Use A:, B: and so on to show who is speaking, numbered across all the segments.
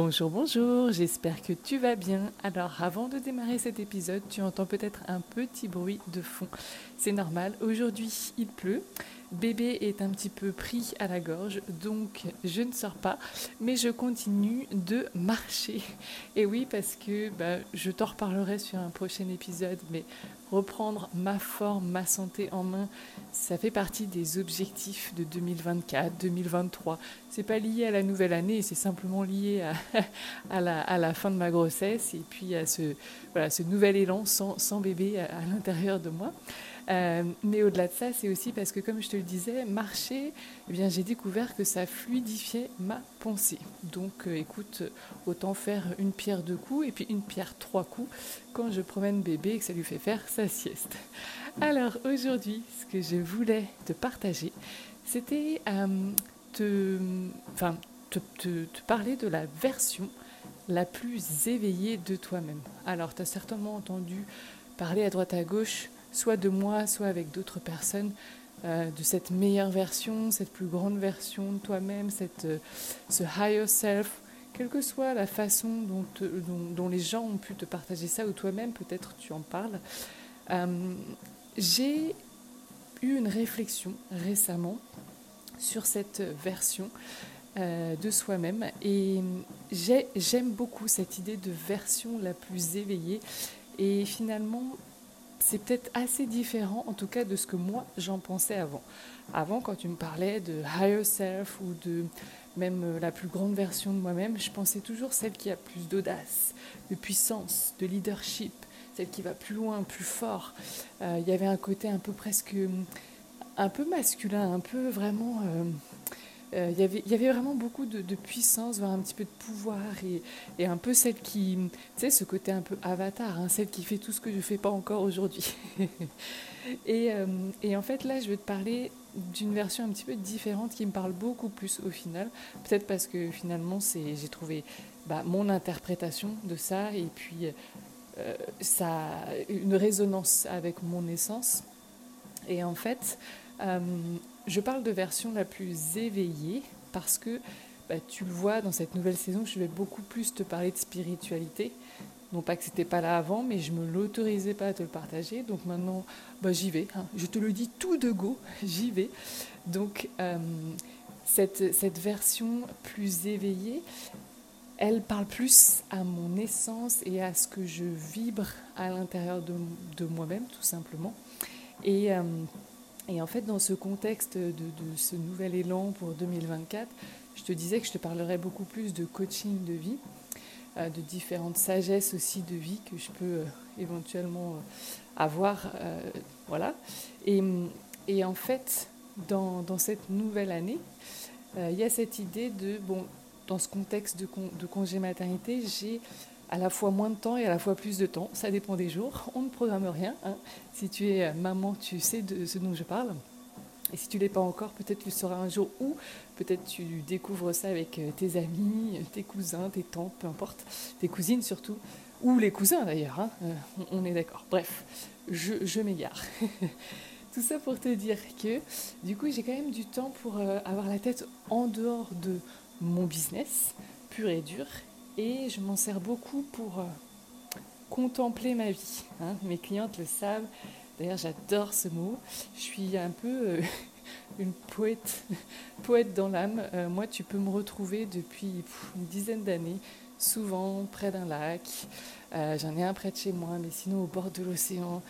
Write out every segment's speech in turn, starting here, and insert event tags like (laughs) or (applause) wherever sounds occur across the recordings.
A: Bonjour, bonjour, j'espère que tu vas bien. Alors avant de démarrer cet épisode, tu entends peut-être un petit bruit de fond. C'est normal, aujourd'hui il pleut, bébé est un petit peu pris à la gorge, donc je ne sors pas, mais je continue de marcher. Et oui, parce que bah, je t'en reparlerai sur un prochain épisode, mais reprendre ma forme, ma santé en main, ça fait partie des objectifs de 2024, 2023. C'est pas lié à la nouvelle année, c'est simplement lié à, (laughs) la, fin de ma grossesse et puis à ce, ce nouvel élan sans bébé à l'intérieur de moi. Euh, mais au-delà de ça, c'est aussi parce que, comme je te le disais, marcher, eh bien, j'ai découvert que ça fluidifiait ma pensée. Donc, euh, écoute, autant faire une pierre deux coups et puis une pierre trois coups quand je promène bébé et que ça lui fait faire sa sieste. Alors, aujourd'hui, ce que je voulais te partager, c'était euh, te, enfin, te, te, te parler de la version la plus éveillée de toi-même. Alors, tu as certainement entendu parler à droite à gauche soit de moi, soit avec d'autres personnes, euh, de cette meilleure version, cette plus grande version de toi-même, euh, ce higher self, quelle que soit la façon dont, dont, les gens ont pu te partager ça ou toi-même, peut-être tu en parles. Euh, j'ai eu une réflexion récemment sur cette version de soi-même et j'aime beaucoup cette idée de version la plus éveillée et finalement c'est peut-être assez différent, en tout cas, de ce que moi j'en pensais avant. Avant, quand tu me parlais de higher self ou de même euh, la plus grande version de moi-même, je pensais toujours celle qui a plus d'audace, de puissance, de leadership, celle qui va plus loin, plus fort. Euh, il y avait un côté un peu presque, un peu masculin, un peu vraiment. Euh, euh, il y avait vraiment beaucoup de, puissance, voire un petit peu de pouvoir, et, un peu celle qui, tu sais, ce côté un peu avatar, hein, celle qui fait tout ce que je ne fais pas encore aujourd'hui. (laughs) Euh, et, en fait, là, je vais te parler d'une version un petit peu différente qui me parle beaucoup plus au final. Peut-être parce que finalement, j'ai trouvé bah, mon interprétation de ça, et puis euh, ça une résonance avec mon essence. Et en fait, je parle de version la plus éveillée parce que bah, tu le vois dans cette nouvelle saison, je vais beaucoup plus te parler de spiritualité. Non pas que c'était pas là avant, mais je me l'autorisais pas à te le partager. Donc maintenant, bah, j'y vais. Hein. Je te le dis tout de go, (laughs) j'y vais. Donc euh, cette, cette version plus éveillée, elle parle plus à mon essence et à ce que je vibre à l'intérieur de, de moi-même, tout simplement. Et euh, et en fait, dans ce contexte de, ce nouvel élan pour 2024, je te disais que je te parlerais beaucoup plus de coaching de vie, euh, de différentes sagesses aussi de vie que je peux euh, éventuellement euh, avoir. voilà. Et, en fait, dans, cette nouvelle année, il y a cette idée de, bon, dans ce contexte de congé maternité, j'ai à la fois moins de temps et à la fois plus de temps. Ça dépend des jours. On ne programme rien. Hein. Si tu es maman, tu sais de ce dont je parle. Et si tu ne l'es pas encore, peut-être tu le sauras un jour ou peut-être tu découvres ça avec euh, tes amis, tes cousins, tes tantes, peu importe, tes cousines surtout, ou les cousins d'ailleurs, hein. euh, on est d'accord. Bref, je, m'égare. (laughs) Tout ça pour te dire que du coup j'ai quand même du temps pour euh, avoir la tête en dehors de mon business, pur et dur, et je m'en sers beaucoup pour euh, contempler ma vie. Hein. Mes clientes le savent. D'ailleurs, j'adore ce mot. Je suis un peu euh, (laughs) une poète, (laughs) poète dans l'âme. Euh, moi, tu peux me retrouver depuis une dizaine d'années, souvent près d'un lac. J'en ai un près de chez moi, mais sinon au bord de l'océan,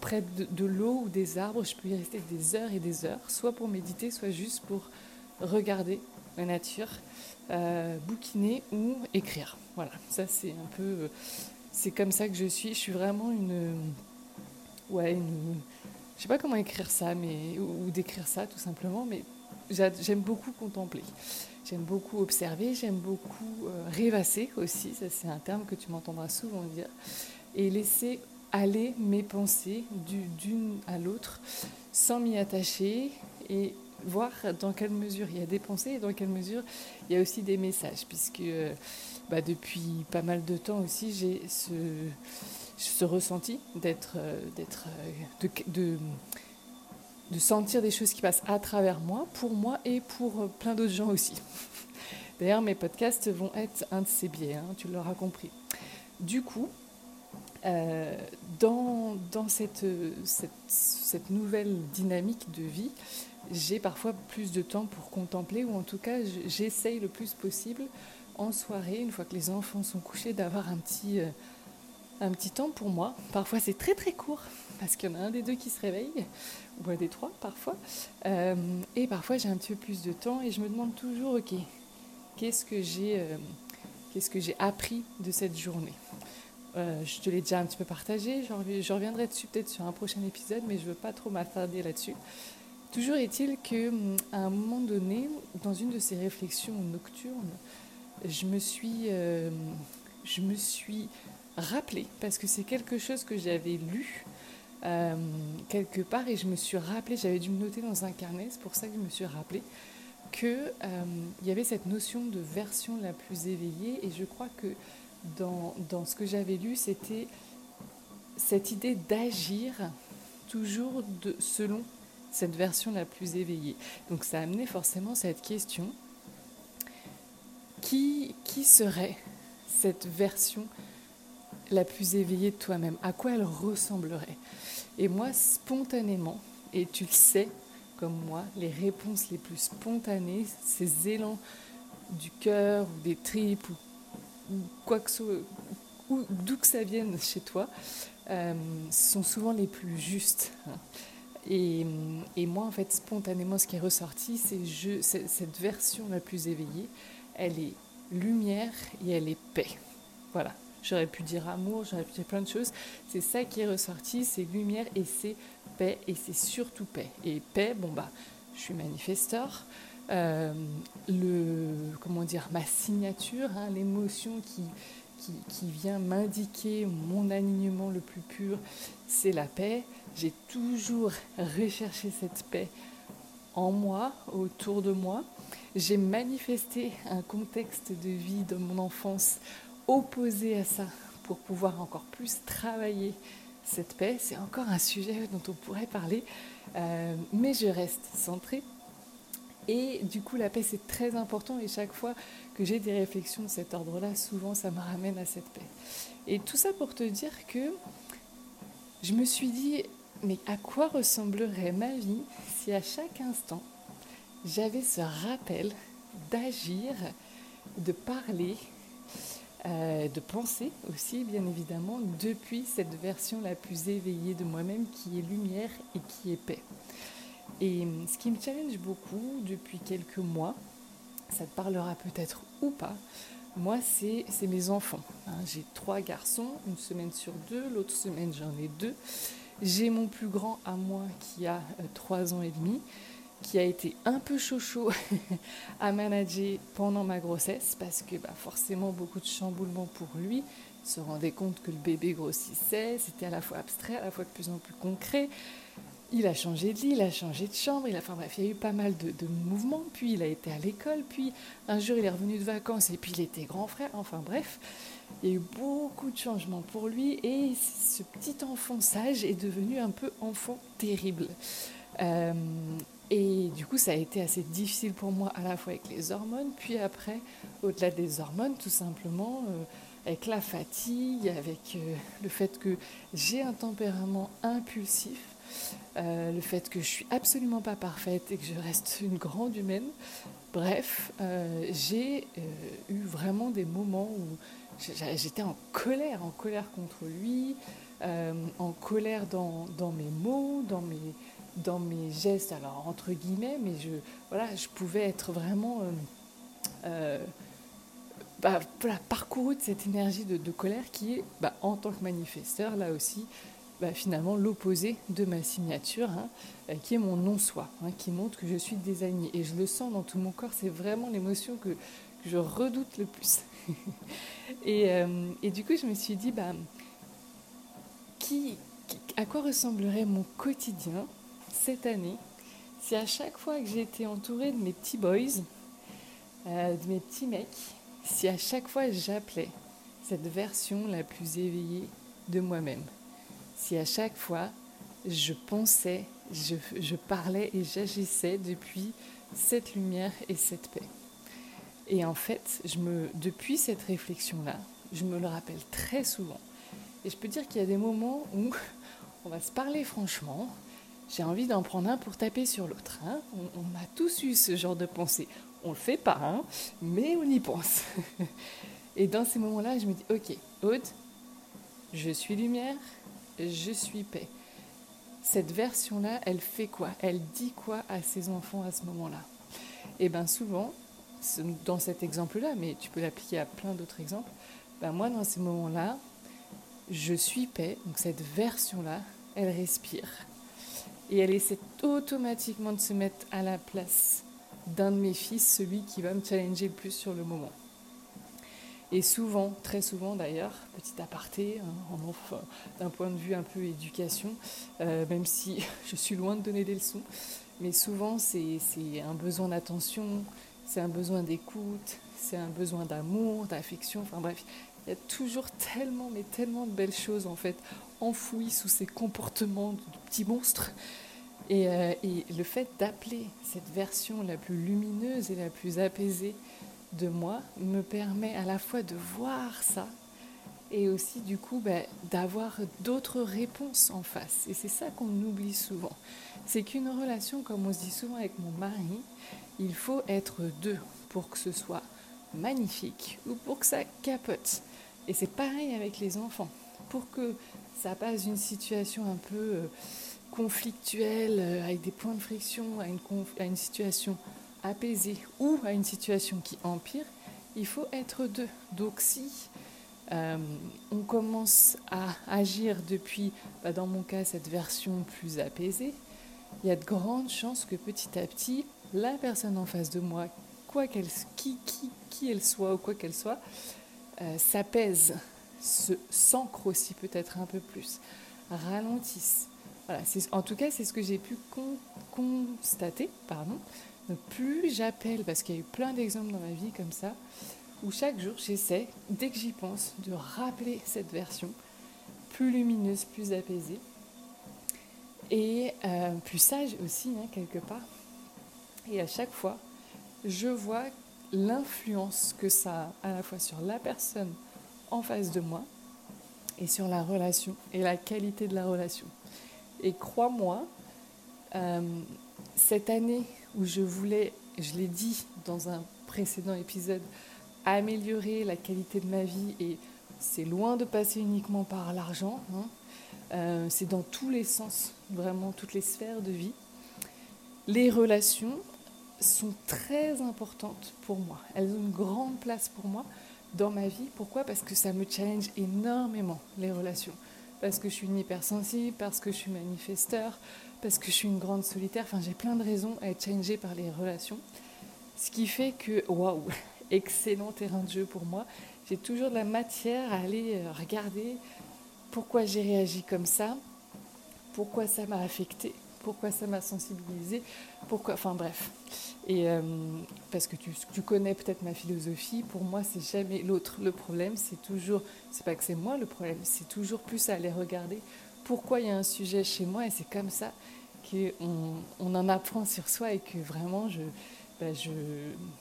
A: près de, de l'eau ou des arbres. Je peux y rester des heures et des heures, soit pour méditer, soit juste pour regarder la nature euh, bouquiner ou écrire. Voilà, ça c'est un peu, euh, c'est comme ça que je suis. Je suis vraiment une, ouais, une, je sais pas comment écrire ça, mais ou, décrire ça tout simplement, mais j'aime beaucoup contempler. J'aime beaucoup observer, j'aime beaucoup euh, rêvasser aussi, ça c'est un terme que tu m'entendras souvent dire, et laisser aller mes pensées d'une à l'autre sans m'y attacher et voir dans quelle mesure il y a des pensées et dans quelle mesure il y a aussi des messages, puisque euh, bah, depuis pas mal de temps aussi j'ai ce, ce ressenti d'être, euh, d'être, de de sentir des choses qui passent à travers moi, pour moi et pour euh, plein d'autres gens aussi. (laughs) D'ailleurs, mes podcasts vont être un de ces biais, hein, tu l'auras compris. Du coup, euh, dans, dans cette, cette, nouvelle dynamique de vie, j'ai parfois plus de temps pour contempler, ou en tout cas, j'essaye le plus possible en soirée, une fois que les enfants sont couchés, d'avoir un petit, euh, un petit temps pour moi. Parfois, c'est très très court, parce qu'il y en a un des deux qui se réveille, ou un des trois parfois. Euh, et parfois j'ai un petit peu plus de temps et je me demande toujours, ok, qu'est-ce que j'ai euh, qu'est-ce que j'ai appris de cette journée? Je te l'ai déjà un petit peu partagé, je reviendrai dessus peut-être sur un prochain épisode, mais je ne veux pas trop m'attarder là-dessus. Toujours est-il qu'à un moment donné, dans une de ces réflexions nocturnes, je me suis, je me suis rappelé, parce que c'est quelque chose que j'avais lu euh, quelque part et je me suis rappelé, j'avais dû me noter dans un carnet, c'est pour ça que je me suis rappelé qu'il euh, y avait cette notion de version la plus éveillée et je crois que dans, dans ce que j'avais lu, c'était cette idée d'agir toujours selon cette version la plus éveillée. Donc ça a amené forcément cette question, qui, qui serait cette version la plus éveillée de toi-même? À quoi elle ressemblerait? Et moi, spontanément, et tu le sais comme moi, les réponses les plus spontanées, ces élans du cœur ou des tripes ou, quoi que ce soit, d'où que ça vienne chez toi, euh, sont souvent les plus justes. Et, moi, en fait, spontanément, ce qui est ressorti, c'est cette version la plus éveillée, elle est lumière et elle est paix. Voilà, J'aurais pu dire amour, j'aurais pu dire plein de choses. C'est ça qui est ressorti, c'est lumière et c'est paix et c'est surtout paix. Et paix, bon bah, je suis manifesteur. Euh, le, comment dire, ma signature, hein, l'émotion qui, qui, qui, vient m'indiquer mon alignement le plus pur, c'est la paix. J'ai toujours recherché cette paix en moi, autour de moi. J'ai manifesté un contexte de vie de mon enfance opposé à ça pour pouvoir encore plus travailler cette paix, c'est encore un sujet dont on pourrait parler, euh, mais je reste centrée. Et du coup, la paix, c'est très important. Et chaque fois que j'ai des réflexions de cet ordre-là, souvent, ça me ramène à cette paix. Et tout ça pour te dire que je me suis dit, mais à quoi ressemblerait ma vie si à chaque instant, j'avais ce rappel d'agir, de parler, euh, de penser aussi, bien évidemment, depuis cette version la plus éveillée de moi-même qui est lumière et qui est paix. Et ce qui me challenge beaucoup depuis quelques mois, ça te parlera peut-être ou pas, moi, c'est mes enfants. Hein. J'ai trois garçons, une semaine sur deux, l'autre semaine j'en ai deux. J'ai mon plus grand à moi qui a euh, trois ans et demi qui a été un peu chaud (laughs) à manager pendant ma grossesse parce que bah, forcément beaucoup de chamboulements pour lui. Il se rendait compte que le bébé grossissait, c'était à la fois abstrait, à la fois de plus en plus concret. Il a changé de lit, il a changé de chambre, il a, enfin bref, il y a eu pas mal de, mouvements. Puis il a été à l'école, puis un jour il est revenu de vacances et puis il était grand frère. Enfin bref, il y a eu beaucoup de changements pour lui et ce petit enfant sage est devenu un peu enfant terrible. Euh, et du coup, ça a été assez difficile pour moi à la fois avec les hormones, puis après, au-delà des hormones, tout simplement, euh, avec la fatigue, avec euh, le fait que j'ai un tempérament impulsif, le fait que je suis absolument pas parfaite et que je reste une grande humaine. Bref, j'ai eu vraiment des moments où j'étais en colère, en colère contre lui, en colère dans, mes mots, dans mes dans mes gestes, alors entre guillemets, mais je, voilà, je pouvais être vraiment euh, euh, bah, parcouru de cette énergie de, colère qui est, bah, en tant que manifesteur, là aussi, bah, finalement l'opposé de ma signature, hein, euh, qui est mon non-soi, hein, qui montre que je suis désignée. Et je le sens dans tout mon corps, c'est vraiment l'émotion que, je redoute le plus. (laughs) Euh, et, du coup, je me suis dit, bah, à quoi ressemblerait mon quotidien cette année si à chaque fois que j'étais entourée de mes petits boys, euh, de mes petits mecs, si à chaque fois j'appelais cette version la plus éveillée de moi-même si à chaque fois je pensais, je, parlais et j'agissais depuis cette lumière et cette paix? Et en fait, je me, depuis cette réflexion-là, je me le rappelle très souvent. Et je peux dire qu'il y a des moments où (laughs) on va se parler franchement. J'ai envie d'en prendre un pour taper sur l'autre. Hein. On, a tous eu ce genre de pensée. On le fait pas, hein, mais on y pense. (laughs) Et dans ces moments-là, je me dis, ok, Aude, je suis lumière, je suis paix. Cette version-là, elle fait quoi? Elle dit quoi à ses enfants à ce moment-là? Et eh bien souvent, dans cet exemple-là, mais tu peux l'appliquer à plein d'autres exemples, ben moi dans ces moments-là, je suis paix, donc cette version-là, elle respire. Et elle essaie automatiquement de se mettre à la place d'un de mes fils, celui qui va me challenger le plus sur le moment. Et souvent, très souvent d'ailleurs, petit aparté, hein, d'un point de vue un peu éducation, euh, même si (laughs) je suis loin de donner des leçons, mais souvent c'est un besoin d'attention, c'est un besoin d'écoute, c'est un besoin d'amour, d'affection, enfin bref, il y a toujours tellement, mais tellement de belles choses en fait enfouies sous ces comportements de petits monstres. Et, euh, et le fait d'appeler cette version la plus lumineuse et la plus apaisée de moi me permet à la fois de voir ça et aussi du coup ben, d'avoir d'autres réponses en face. Et c'est ça qu'on oublie souvent. C'est qu'une relation, comme on se dit souvent avec mon mari, il faut être deux pour que ce soit magnifique ou pour que ça capote. Et c'est pareil avec les enfants. Pour que ça passe d'une situation un peu euh, conflictuelle, euh, avec des points de friction, à une, à une situation apaisé ou à une situation qui empire, il faut être deux. Donc si euh, on commence à agir depuis, bah, dans mon cas, cette version plus apaisée, il y a de grandes chances que petit à petit, la personne en face de moi, quoi qu'elle, qui, qui, qui elle soit ou quoi qu'elle soit, euh, s'apaise, s'ancre aussi peut-être un peu plus, ralentisse. Voilà, en tout cas, c'est ce que j'ai pu constater pardon, plus j'appelle, parce qu'il y a eu plein d'exemples dans ma vie comme ça, où chaque jour j'essaie, dès que j'y pense, de rappeler cette version plus lumineuse, plus apaisée et euh, plus sage aussi, hein, quelque part. Et à chaque fois, je vois l'influence que ça a à la fois sur la personne en face de moi et sur la relation et la qualité de la relation. Et crois-moi, euh, cette année où je voulais, je l'ai dit dans un précédent épisode, améliorer la qualité de ma vie et c'est loin de passer uniquement par l'argent, hein. euh, c'est dans tous les sens, vraiment toutes les sphères de vie. Les relations sont très importantes pour moi, elles ont une grande place pour moi dans ma vie. Pourquoi? Parce que ça me challenge énormément, les relations. Parce que je suis une hypersensible, parce que je suis manifesteur, parce que je suis une grande solitaire. Enfin, j'ai plein de raisons à être changée par les relations. Ce qui fait que, waouh, excellent terrain de jeu pour moi. J'ai toujours de la matière à aller euh, regarder pourquoi j'ai réagi comme ça, pourquoi ça m'a affecté, pourquoi ça m'a sensibilisé, pourquoi, enfin bref. Euh, parce que tu, connais peut-être ma philosophie, pour moi c'est jamais l'autre le problème, c'est toujours, c'est pas que c'est moi le problème, c'est toujours plus à aller regarder pourquoi il y a un sujet chez moi et c'est comme ça qu'on on en apprend sur soi et que vraiment je, ben je,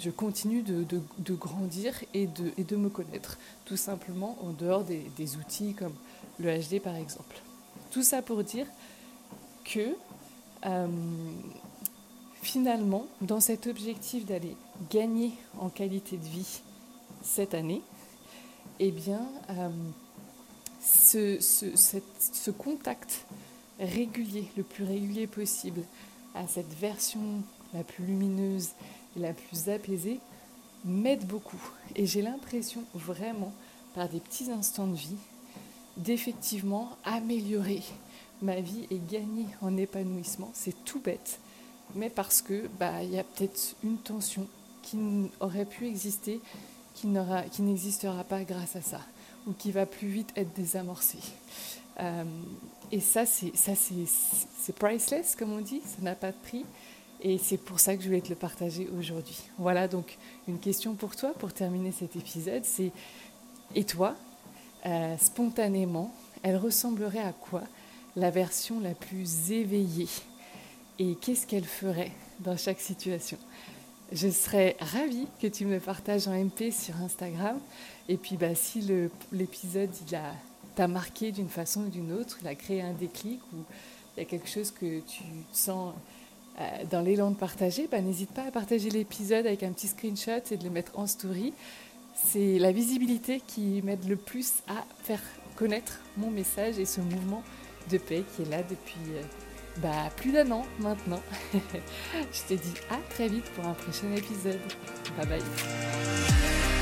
A: je, continue de, de, grandir et de, et de me connaître, tout simplement en dehors des, des, outils comme le HD par exemple. Tout ça pour dire que euh, finalement, dans cet objectif d'aller gagner en qualité de vie cette année, eh bien, euh, ce, ce, contact régulier, le plus régulier possible, à cette version la plus lumineuse et la plus apaisée, m'aide beaucoup. Et j'ai l'impression vraiment, par des petits instants de vie, d'effectivement améliorer ma vie et gagner en épanouissement. C'est tout bête, mais parce que bah il y a peut-être une tension qui aurait pu exister, qui n'existera pas grâce à ça, ou qui va plus vite être désamorcée. Euh, et ça, c'est ça c'est priceless, comme on dit, ça n'a pas de prix. Et c'est pour ça que je voulais te le partager aujourd'hui. Voilà donc une question pour toi pour terminer cet épisode. C'est et toi, euh, spontanément, elle ressemblerait à quoi la version la plus éveillée? Et qu'est-ce qu'elle ferait dans chaque situation? Je serais ravie que tu me partages en MP sur Instagram. Et puis bah, si l'épisode t'a marqué d'une façon ou d'une autre, il a créé un déclic ou il y a quelque chose que tu sens dans l'élan de partager, bah, n'hésite pas à partager l'épisode avec un petit screenshot et de le mettre en story. C'est la visibilité qui m'aide le plus à faire connaître mon message et ce mouvement de paix qui est là depuis euh, bah, plus d'un an maintenant. (laughs) Je te dis à très vite pour un prochain épisode. Bye bye.